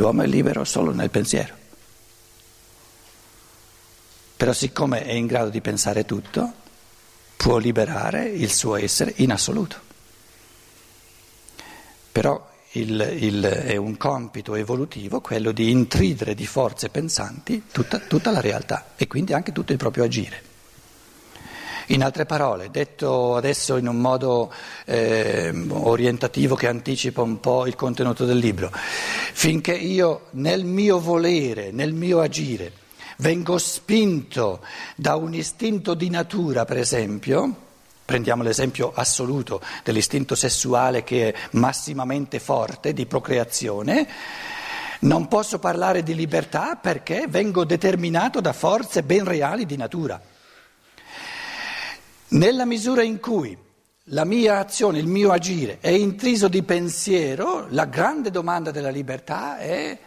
L'uomo è libero solo nel pensiero. Però siccome è in grado di pensare tutto, può liberare il suo essere in assoluto. Però il, il, è un compito evolutivo quello di intridere di forze pensanti tutta, tutta la realtà e quindi anche tutto il proprio agire. In altre parole, detto adesso in un modo eh, orientativo che anticipa un po' il contenuto del libro, finché io nel mio volere, nel mio agire, vengo spinto da un istinto di natura, per esempio, prendiamo l'esempio assoluto dell'istinto sessuale che è massimamente forte, di procreazione, non posso parlare di libertà perché vengo determinato da forze ben reali di natura. Nella misura in cui la mia azione, il mio agire è intriso di pensiero, la grande domanda della libertà è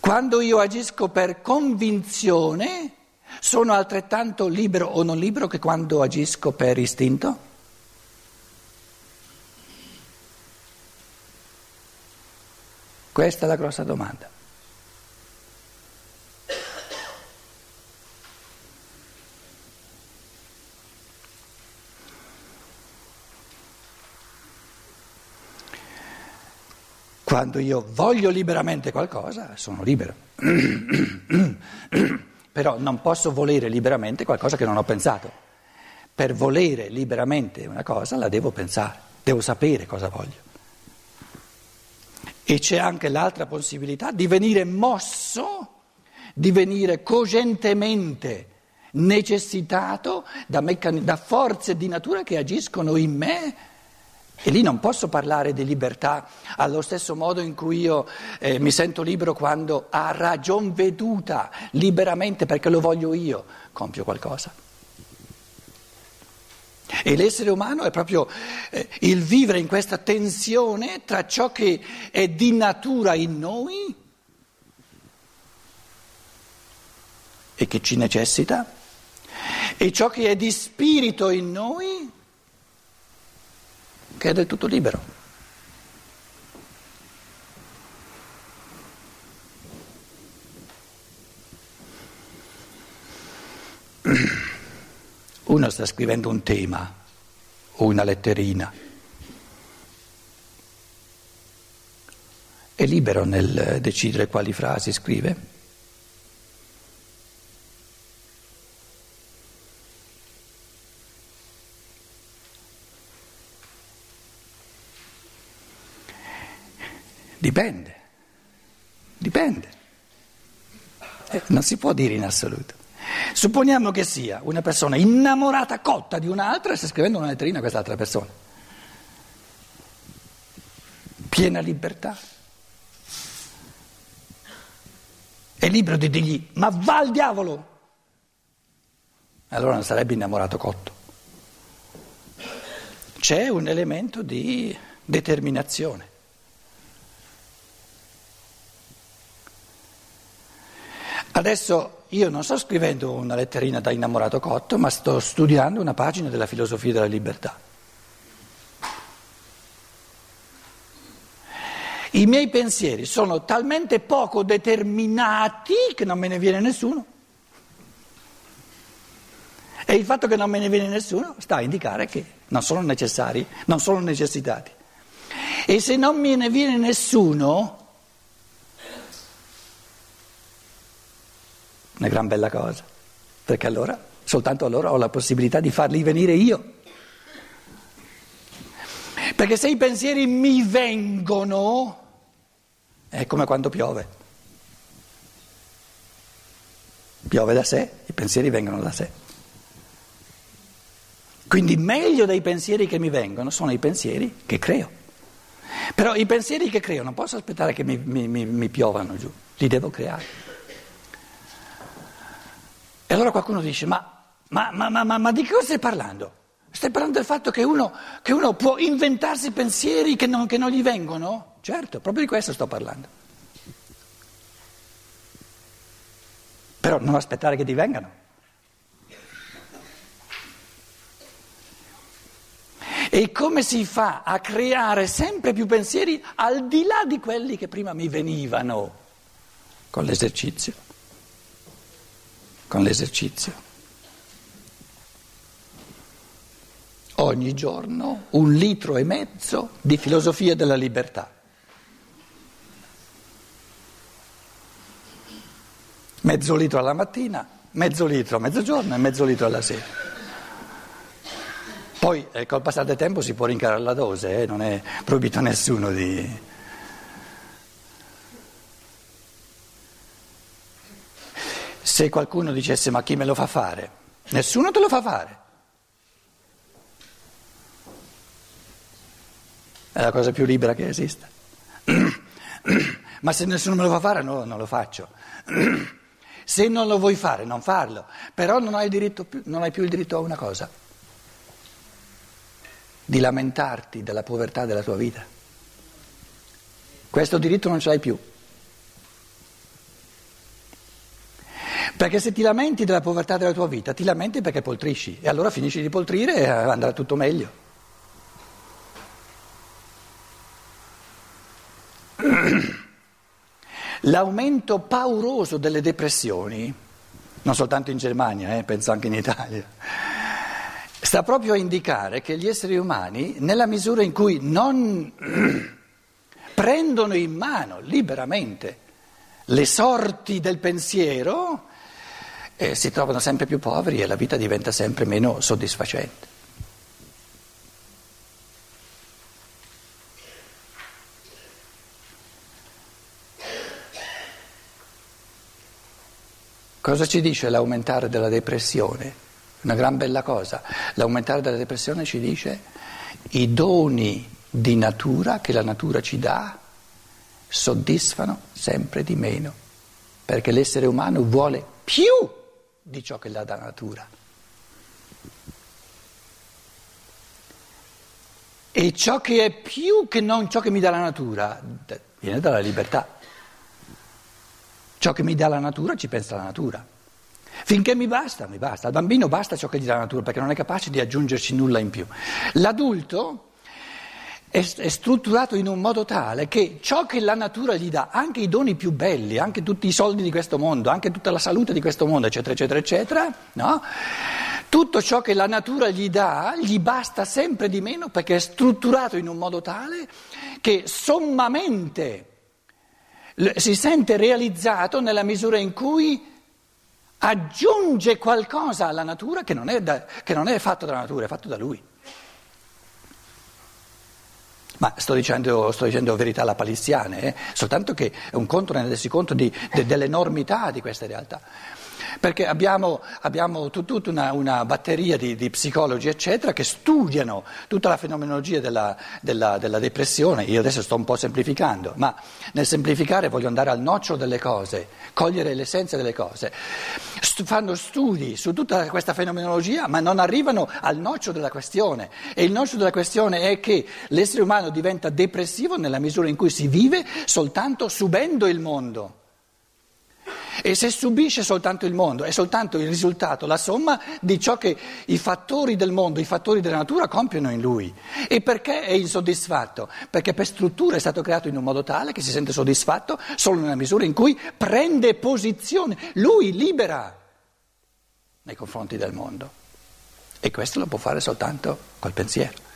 quando io agisco per convinzione, sono altrettanto libero o non libero che quando agisco per istinto? Questa è la grossa domanda. Quando io voglio liberamente qualcosa, sono libero. Però non posso volere liberamente qualcosa che non ho pensato. Per volere liberamente una cosa la devo pensare, devo sapere cosa voglio. E c'è anche l'altra possibilità di venire mosso, di venire cogentemente necessitato da, meccan- da forze di natura che agiscono in me e lì non posso parlare di libertà allo stesso modo in cui io eh, mi sento libero quando a ragion veduta, liberamente perché lo voglio io, compio qualcosa. E l'essere umano è proprio eh, il vivere in questa tensione tra ciò che è di natura in noi e che ci necessita e ciò che è di spirito in noi che è del tutto libero. Uno sta scrivendo un tema o una letterina. È libero nel decidere quali frasi scrive. Dipende, dipende. Eh, non si può dire in assoluto. Supponiamo che sia una persona innamorata cotta di un'altra e sta scrivendo una letterina a quest'altra persona. Piena libertà. È libero di dirgli ma va al diavolo. Allora non sarebbe innamorato cotto. C'è un elemento di determinazione. Adesso io non sto scrivendo una letterina da innamorato cotto, ma sto studiando una pagina della filosofia della libertà. I miei pensieri sono talmente poco determinati che non me ne viene nessuno. E il fatto che non me ne viene nessuno sta a indicare che non sono necessari, non sono necessitati. E se non me ne viene nessuno, una gran bella cosa, perché allora, soltanto allora ho la possibilità di farli venire io. Perché se i pensieri mi vengono, è come quando piove. Piove da sé, i pensieri vengono da sé. Quindi meglio dei pensieri che mi vengono sono i pensieri che creo. Però i pensieri che creo non posso aspettare che mi, mi, mi, mi piovano giù, li devo creare. E allora qualcuno dice, ma, ma, ma, ma, di cosa stai parlando? Stai parlando del fatto che uno, che uno può inventarsi pensieri che non, che non gli vengono? Certo, proprio di questo sto parlando. Però non aspettare che ti vengano. E come si fa a creare sempre più pensieri al di là di quelli che prima mi venivano? Con l'esercizio. Con l'esercizio. Ogni giorno un litro e mezzo di filosofia della libertà. Mezzo litro alla mattina, mezzo litro a mezzogiorno e mezzo litro alla sera. Poi eh, col passare del tempo si può rincarare la dose, eh, non è proibito a nessuno di... Se qualcuno dicesse ma chi me lo fa fare? Nessuno te lo fa fare. È la cosa più libera che esista. ma se nessuno me lo fa fare no, non lo faccio. se non lo vuoi fare non farlo, però non hai, più, non hai più il diritto a una cosa di lamentarti della povertà della tua vita. Questo diritto non ce l'hai più. Perché se ti lamenti della povertà della tua vita, ti lamenti perché poltrisci e allora finisci di poltrire e andrà tutto meglio. L'aumento pauroso delle depressioni, non soltanto in Germania, eh, penso anche in Italia, sta proprio a indicare che gli esseri umani, nella misura in cui non prendono in mano liberamente le sorti del pensiero, eh, si trovano sempre più poveri e la vita diventa sempre meno soddisfacente. Cosa ci dice l'aumentare della depressione? Una gran bella cosa. L'aumentare della depressione ci dice i doni di natura che la natura ci dà soddisfano sempre di meno, perché l'essere umano vuole più di ciò che dà la natura. E ciò che è più che non ciò che mi dà la natura viene dalla libertà. Ciò che mi dà la natura ci pensa la natura. Finché mi basta, mi basta. Al bambino basta ciò che gli dà la natura perché non è capace di aggiungerci nulla in più. L'adulto è, è, strutturato in un modo tale che ciò che la natura gli dà, anche i doni più belli, anche tutti i soldi di questo mondo, anche tutta la salute di questo mondo, eccetera, eccetera, eccetera, no? tutto ciò che la natura gli dà gli basta sempre di meno perché è strutturato in un modo tale che sommamente si sente realizzato nella misura in cui aggiunge qualcosa alla natura che non è, da, che non è fatto dalla natura, è fatto da lui. Ma sto dicendo, sto dicendo verità alla paliziane, eh? soltanto che è un conto rendersi conto di, de, dell'enormità di queste realtà perché abbiamo, abbiamo tutta una, una batteria di, di, psicologi, eccetera, che studiano tutta la fenomenologia della, della, della, depressione. Io adesso sto un po' semplificando, ma nel semplificare voglio andare al nocciolo delle cose, cogliere l'essenza delle cose. St- fanno studi su tutta questa fenomenologia, ma non arrivano al nocciolo della questione. E il nocciolo della questione è che l'essere umano diventa depressivo nella misura in cui si vive soltanto subendo il mondo. E se subisce soltanto il mondo, è soltanto il risultato, la somma di ciò che i fattori del mondo, i fattori della natura compiono in lui. E perché è insoddisfatto? Perché per struttura è stato creato in un modo tale che si sente soddisfatto solo nella misura in cui prende posizione, lui libera nei confronti del mondo. E questo lo può fare soltanto col pensiero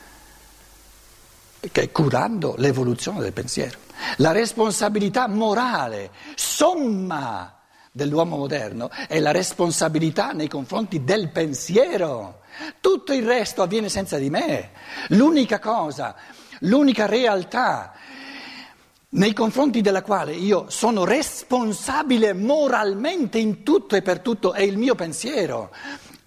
curando l'evoluzione del pensiero. La responsabilità morale, somma dell'uomo moderno è la responsabilità nei confronti del pensiero. Tutto il resto avviene senza di me. L'unica cosa, l'unica realtà nei confronti della quale io sono responsabile moralmente in tutto e per tutto è il mio pensiero.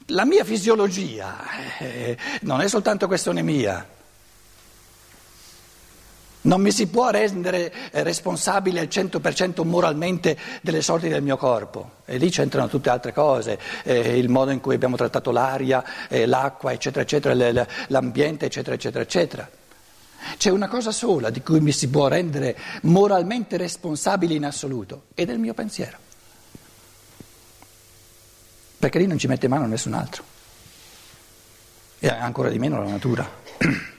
La mia fisiologia eh, non è soltanto questione mia. Non mi si può rendere eh, responsabile al 100% moralmente delle sorti del mio corpo. E lì c'entrano tutte altre cose, eh, il modo in cui abbiamo trattato l'aria, eh, l'acqua, eccetera, eccetera, l'ambiente, eccetera, eccetera, eccetera. C'è una cosa sola di cui mi si può rendere moralmente responsabile in assoluto, ed è il mio pensiero. Perché lì non ci mette mano nessun altro. E ancora di meno la natura.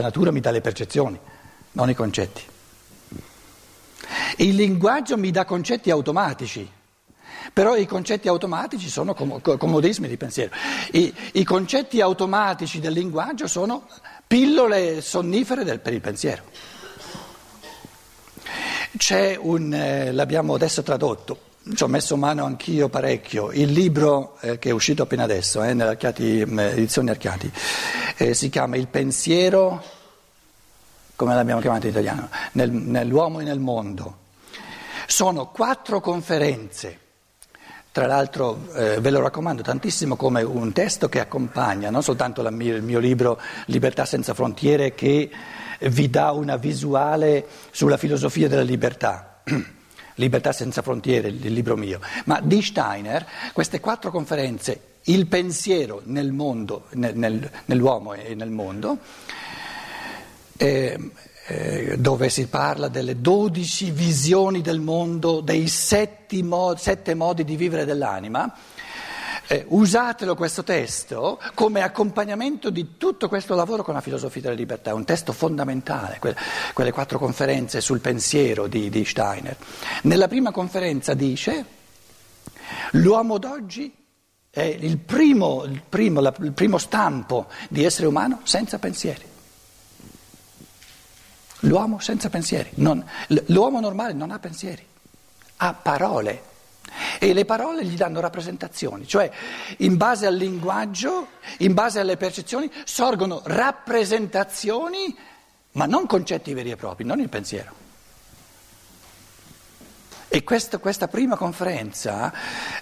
La natura mi dà le percezioni, non i concetti. Il linguaggio mi dà concetti automatici, però i concetti automatici sono comodismi di pensiero. I, I, concetti automatici del linguaggio sono pillole sonnifere del, per il pensiero. C'è un, eh, l'abbiamo adesso tradotto, ci ho messo mano anch'io parecchio, il libro eh, che è uscito appena adesso, eh, nell'Archiati, mm, edizioni Archiati, eh, si chiama Il pensiero, come l'abbiamo chiamato in italiano, nel, nell'uomo e nel mondo. Sono quattro conferenze, tra l'altro eh, ve lo raccomando tantissimo come un testo che accompagna, non soltanto la, il mio libro Libertà senza frontiere che vi dà una visuale sulla filosofia della libertà. Libertà senza frontiere, il libro mio, ma di Steiner, queste quattro conferenze, il pensiero nel mondo, nel, nel, nell'uomo e nel mondo, eh, eh, dove si parla delle dodici visioni del mondo, dei mo- sette modi di vivere dell'anima, eh, usatelo questo testo come accompagnamento di tutto questo lavoro con la filosofia della libertà, è un testo fondamentale, que- quelle quattro conferenze sul pensiero di, di Steiner. Nella prima conferenza dice l'uomo d'oggi è il primo, il primo, il primo stampo di essere umano senza pensieri. L'uomo senza pensieri, non, l'uomo normale non ha pensieri, ha parole e le parole gli danno rappresentazioni, cioè in base al linguaggio, in base alle percezioni, sorgono rappresentazioni, ma non concetti veri e propri, non il pensiero. E questa, questa prima conferenza,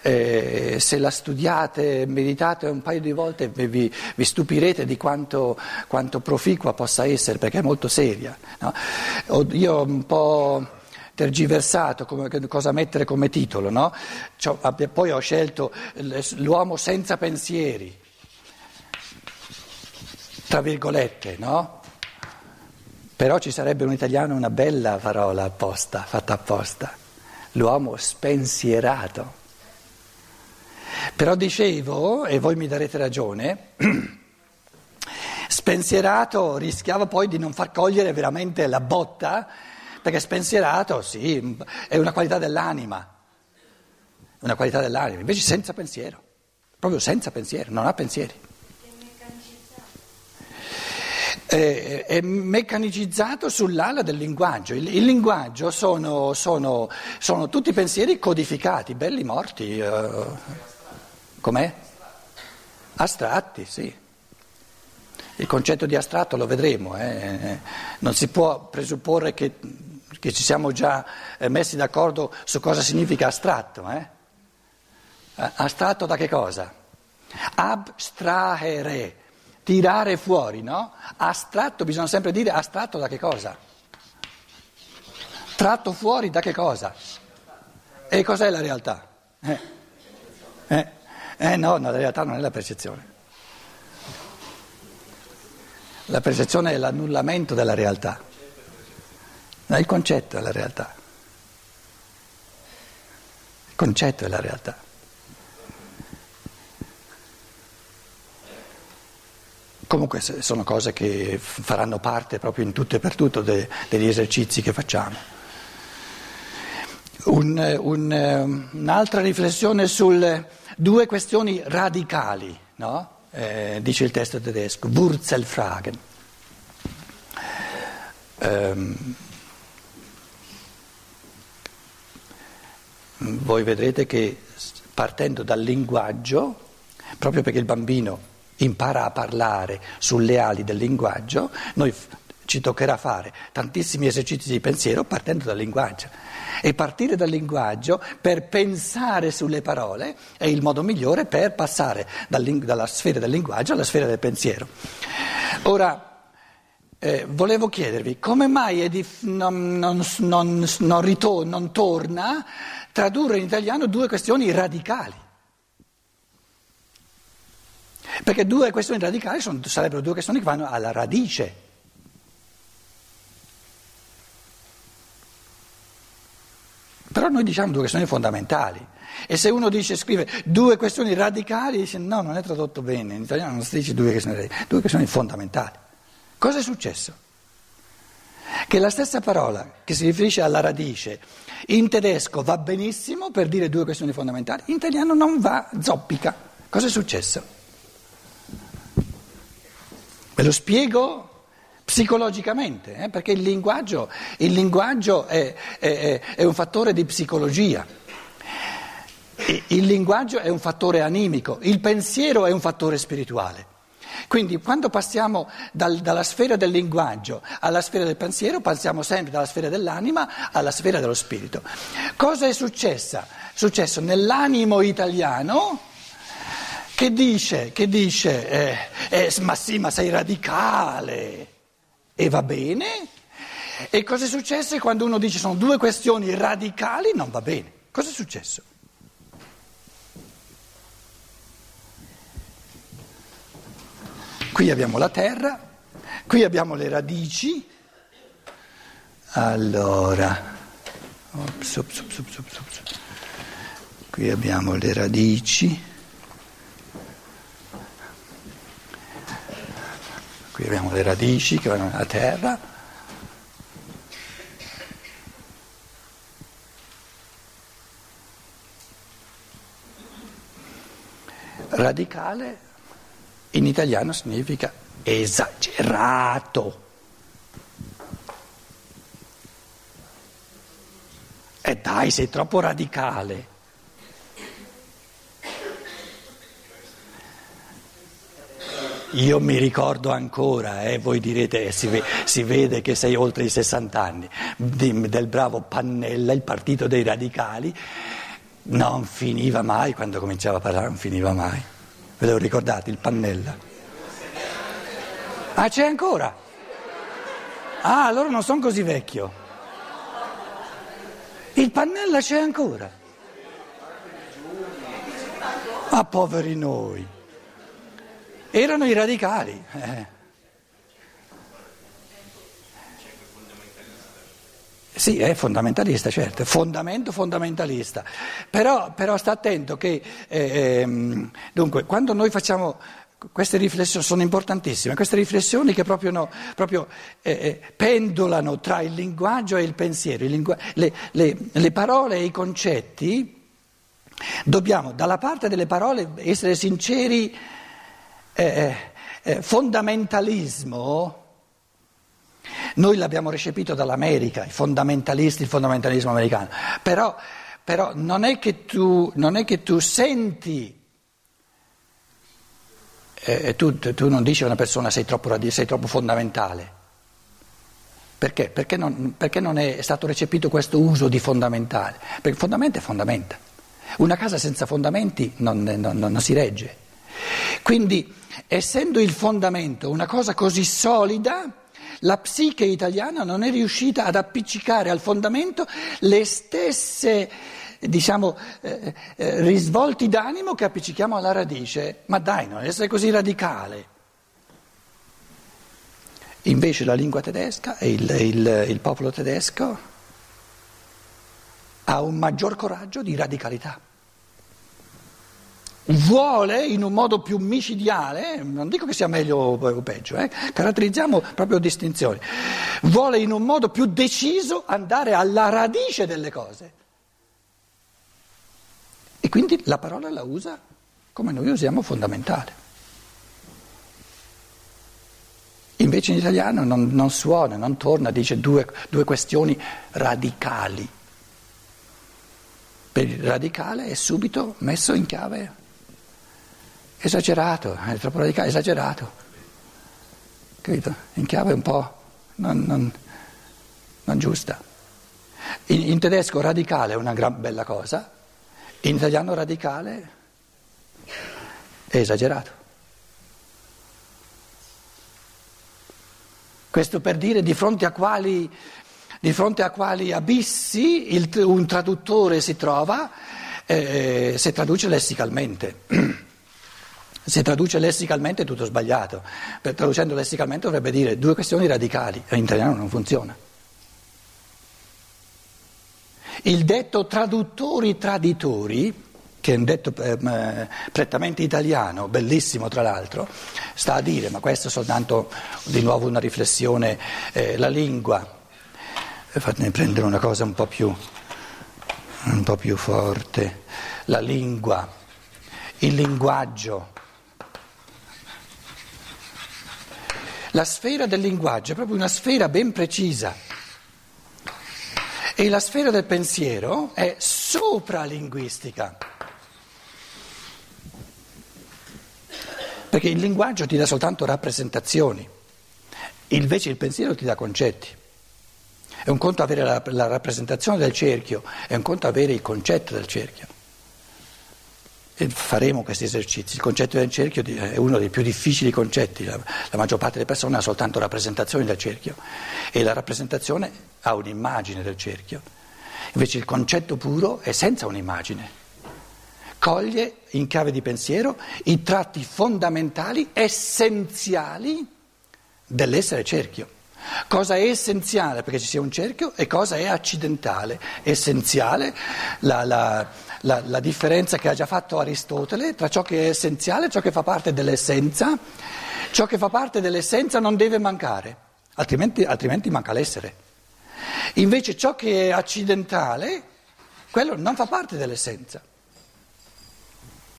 eh, se la studiate, meditate un paio di volte, vi, vi stupirete di quanto, quanto, proficua possa essere, perché è molto seria. No? Io ho un po' tergiversato come, cosa mettere come titolo, no? cioè, poi ho scelto l'uomo senza pensieri, tra virgolette, no? Però ci sarebbe un italiano una bella parola apposta, fatta apposta l'uomo spensierato. Però dicevo, e voi mi darete ragione, spensierato rischiava poi di non far cogliere veramente la botta, perché spensierato, sì, è una qualità dell'anima, una qualità dell'anima, invece senza pensiero, proprio senza pensiero, non ha pensieri eh, è meccanicizzato sull'ala del linguaggio. Il, il linguaggio sono, sono, sono, tutti pensieri codificati, belli morti. Eh, com'è? Astratti, sì. Il concetto di astratto lo vedremo, eh. non si può presupporre che, che, ci siamo già eh, messi d'accordo su cosa significa astratto. Eh. Astratto da che cosa? Abstrahere tirare fuori, no? Astratto, bisogna sempre dire astratto da che cosa? Tratto fuori da che cosa? E cos'è la realtà? Eh, eh, eh no, no, la realtà non è la percezione. La percezione è l'annullamento della realtà, no, il concetto è la realtà. Il concetto è la realtà. Comunque sono cose che faranno parte proprio in tutto e per tutto de, degli esercizi che facciamo. Un, un, un'altra riflessione sulle due questioni radicali, no? eh, dice il testo tedesco, Wurzelfragen. Um, voi vedrete che partendo dal linguaggio, proprio perché il bambino impara a parlare sulle ali del linguaggio, noi ci toccherà fare tantissimi esercizi di pensiero partendo dal linguaggio. E partire dal linguaggio per pensare sulle parole è il modo migliore per passare dalla sfera del linguaggio alla sfera del pensiero. Ora, eh, volevo chiedervi come mai Edith non, non, non, ritorna, non torna tradurre in italiano due questioni radicali. Perché due questioni radicali sono, sarebbero due questioni che vanno alla radice. Però noi diciamo due questioni fondamentali. E se uno dice, scrive due questioni radicali, dice no, non è tradotto bene, in italiano non si dice due questioni radicali, due questioni fondamentali. Cosa è successo? Che la stessa parola che si riferisce alla radice in tedesco va benissimo per dire due questioni fondamentali, in italiano non va, zoppica. Cosa è successo? Ve lo spiego psicologicamente, eh? perché il linguaggio, il linguaggio è, è, è un fattore di psicologia. Il linguaggio è un fattore animico, il pensiero è un fattore spirituale. Quindi quando passiamo dal, dalla sfera del linguaggio alla sfera del pensiero, passiamo sempre dalla sfera dell'anima alla sfera dello spirito. Cosa è successo? È successo nell'animo italiano che dice, che dice eh, eh, ma sì, ma sei radicale e va bene. E cosa è successo quando uno dice sono due questioni radicali? Non va bene. Cosa è successo? Qui abbiamo la terra, qui abbiamo le radici. Allora, ops, ops, ops, qui abbiamo le radici. Qui abbiamo le radici che vanno nella terra. Radicale in italiano significa esagerato. E dai, sei troppo radicale. Io mi ricordo ancora, eh, voi direte, si, si, vede che sei oltre i 60 anni, di, del bravo Pannella, il partito dei radicali, non finiva mai, quando cominciava a parlare non finiva mai. Ve lo ricordate, il Pannella? Ah, c'è ancora? Ah, allora non sono così vecchio. Il Pannella c'è ancora. Ah, poveri noi. Erano i radicali. Eh. Sì, è fondamentalista, certo, fondamento fondamentalista. Però, però sta attento che, eh, ehm, dunque, quando noi facciamo queste riflessioni, sono importantissime, queste riflessioni che proprio, no, proprio eh, eh, pendolano tra il linguaggio e il pensiero, il lingu- le, le, le parole e i concetti, dobbiamo dalla parte delle parole essere sinceri, eh, eh, eh fondamentalismo noi l'abbiamo recepito dall'America, i fondamentalisti, il fondamentalismo americano, però, però non, è tu, non, è che tu, senti, eh, tu, tu, non dici a una persona sei troppo, sei troppo fondamentale. Perché? Perché non, perché non, è stato recepito questo uso di fondamentale? Perché fondamento è fondamenta. Una casa senza fondamenti non, non si regge. Quindi, essendo il fondamento una cosa così solida, la psiche italiana non è riuscita ad appiccicare al fondamento le stesse diciamo, eh, eh, risvolti d'animo che appiccichiamo alla radice. Ma dai, non essere così radicale. Invece la lingua tedesca e il, il, il popolo tedesco ha un maggior coraggio di radicalità vuole in un modo più micidiale, non dico che sia meglio o peggio, eh, caratterizziamo proprio distinzioni, vuole in un modo più deciso andare alla radice delle cose. E quindi la parola la usa come noi usiamo fondamentale. Invece in italiano non, non suona, non torna, dice due, due questioni radicali. Per il radicale è subito messo in chiave esagerato, è troppo radicale, esagerato. Capito? In chiave un po' non, non, non giusta. In, in, tedesco radicale è una gran bella cosa, in italiano radicale è esagerato. Questo per dire di fronte a quali, fronte a quali abissi il, un traduttore si trova eh, se traduce lessicalmente. Se traduce lessicalmente è tutto sbagliato, per, traducendo lessicalmente dovrebbe dire due questioni radicali, in italiano non funziona. Il detto traduttori traditori, che è un detto eh, prettamente italiano, bellissimo tra l'altro, sta a dire, ma questo è soltanto di nuovo una riflessione, eh, la lingua, fatemi prendere una cosa un po' più, un po' più forte, la lingua, il linguaggio. La sfera del linguaggio è proprio una sfera ben precisa e la sfera del pensiero è sopralinguistica. Perché il linguaggio ti dà soltanto rappresentazioni, invece il pensiero ti dà concetti. È un conto avere la, la rappresentazione del cerchio, è un conto avere il concetto del cerchio. Faremo questi esercizi. Il concetto del cerchio è uno dei più difficili concetti. La, la maggior parte delle persone ha soltanto rappresentazioni del cerchio e la rappresentazione ha un'immagine del cerchio. Invece il concetto puro è senza un'immagine. Coglie in chiave di pensiero i tratti fondamentali, essenziali dell'essere cerchio. Cosa è essenziale perché ci sia un cerchio e cosa è accidentale. Essenziale, la, la, la, la, differenza che ha già fatto Aristotele tra ciò che è essenziale e ciò che fa parte dell'essenza. Ciò che fa parte dell'essenza non deve mancare, altrimenti, altrimenti manca l'essere. Invece ciò che è accidentale, quello non fa parte dell'essenza.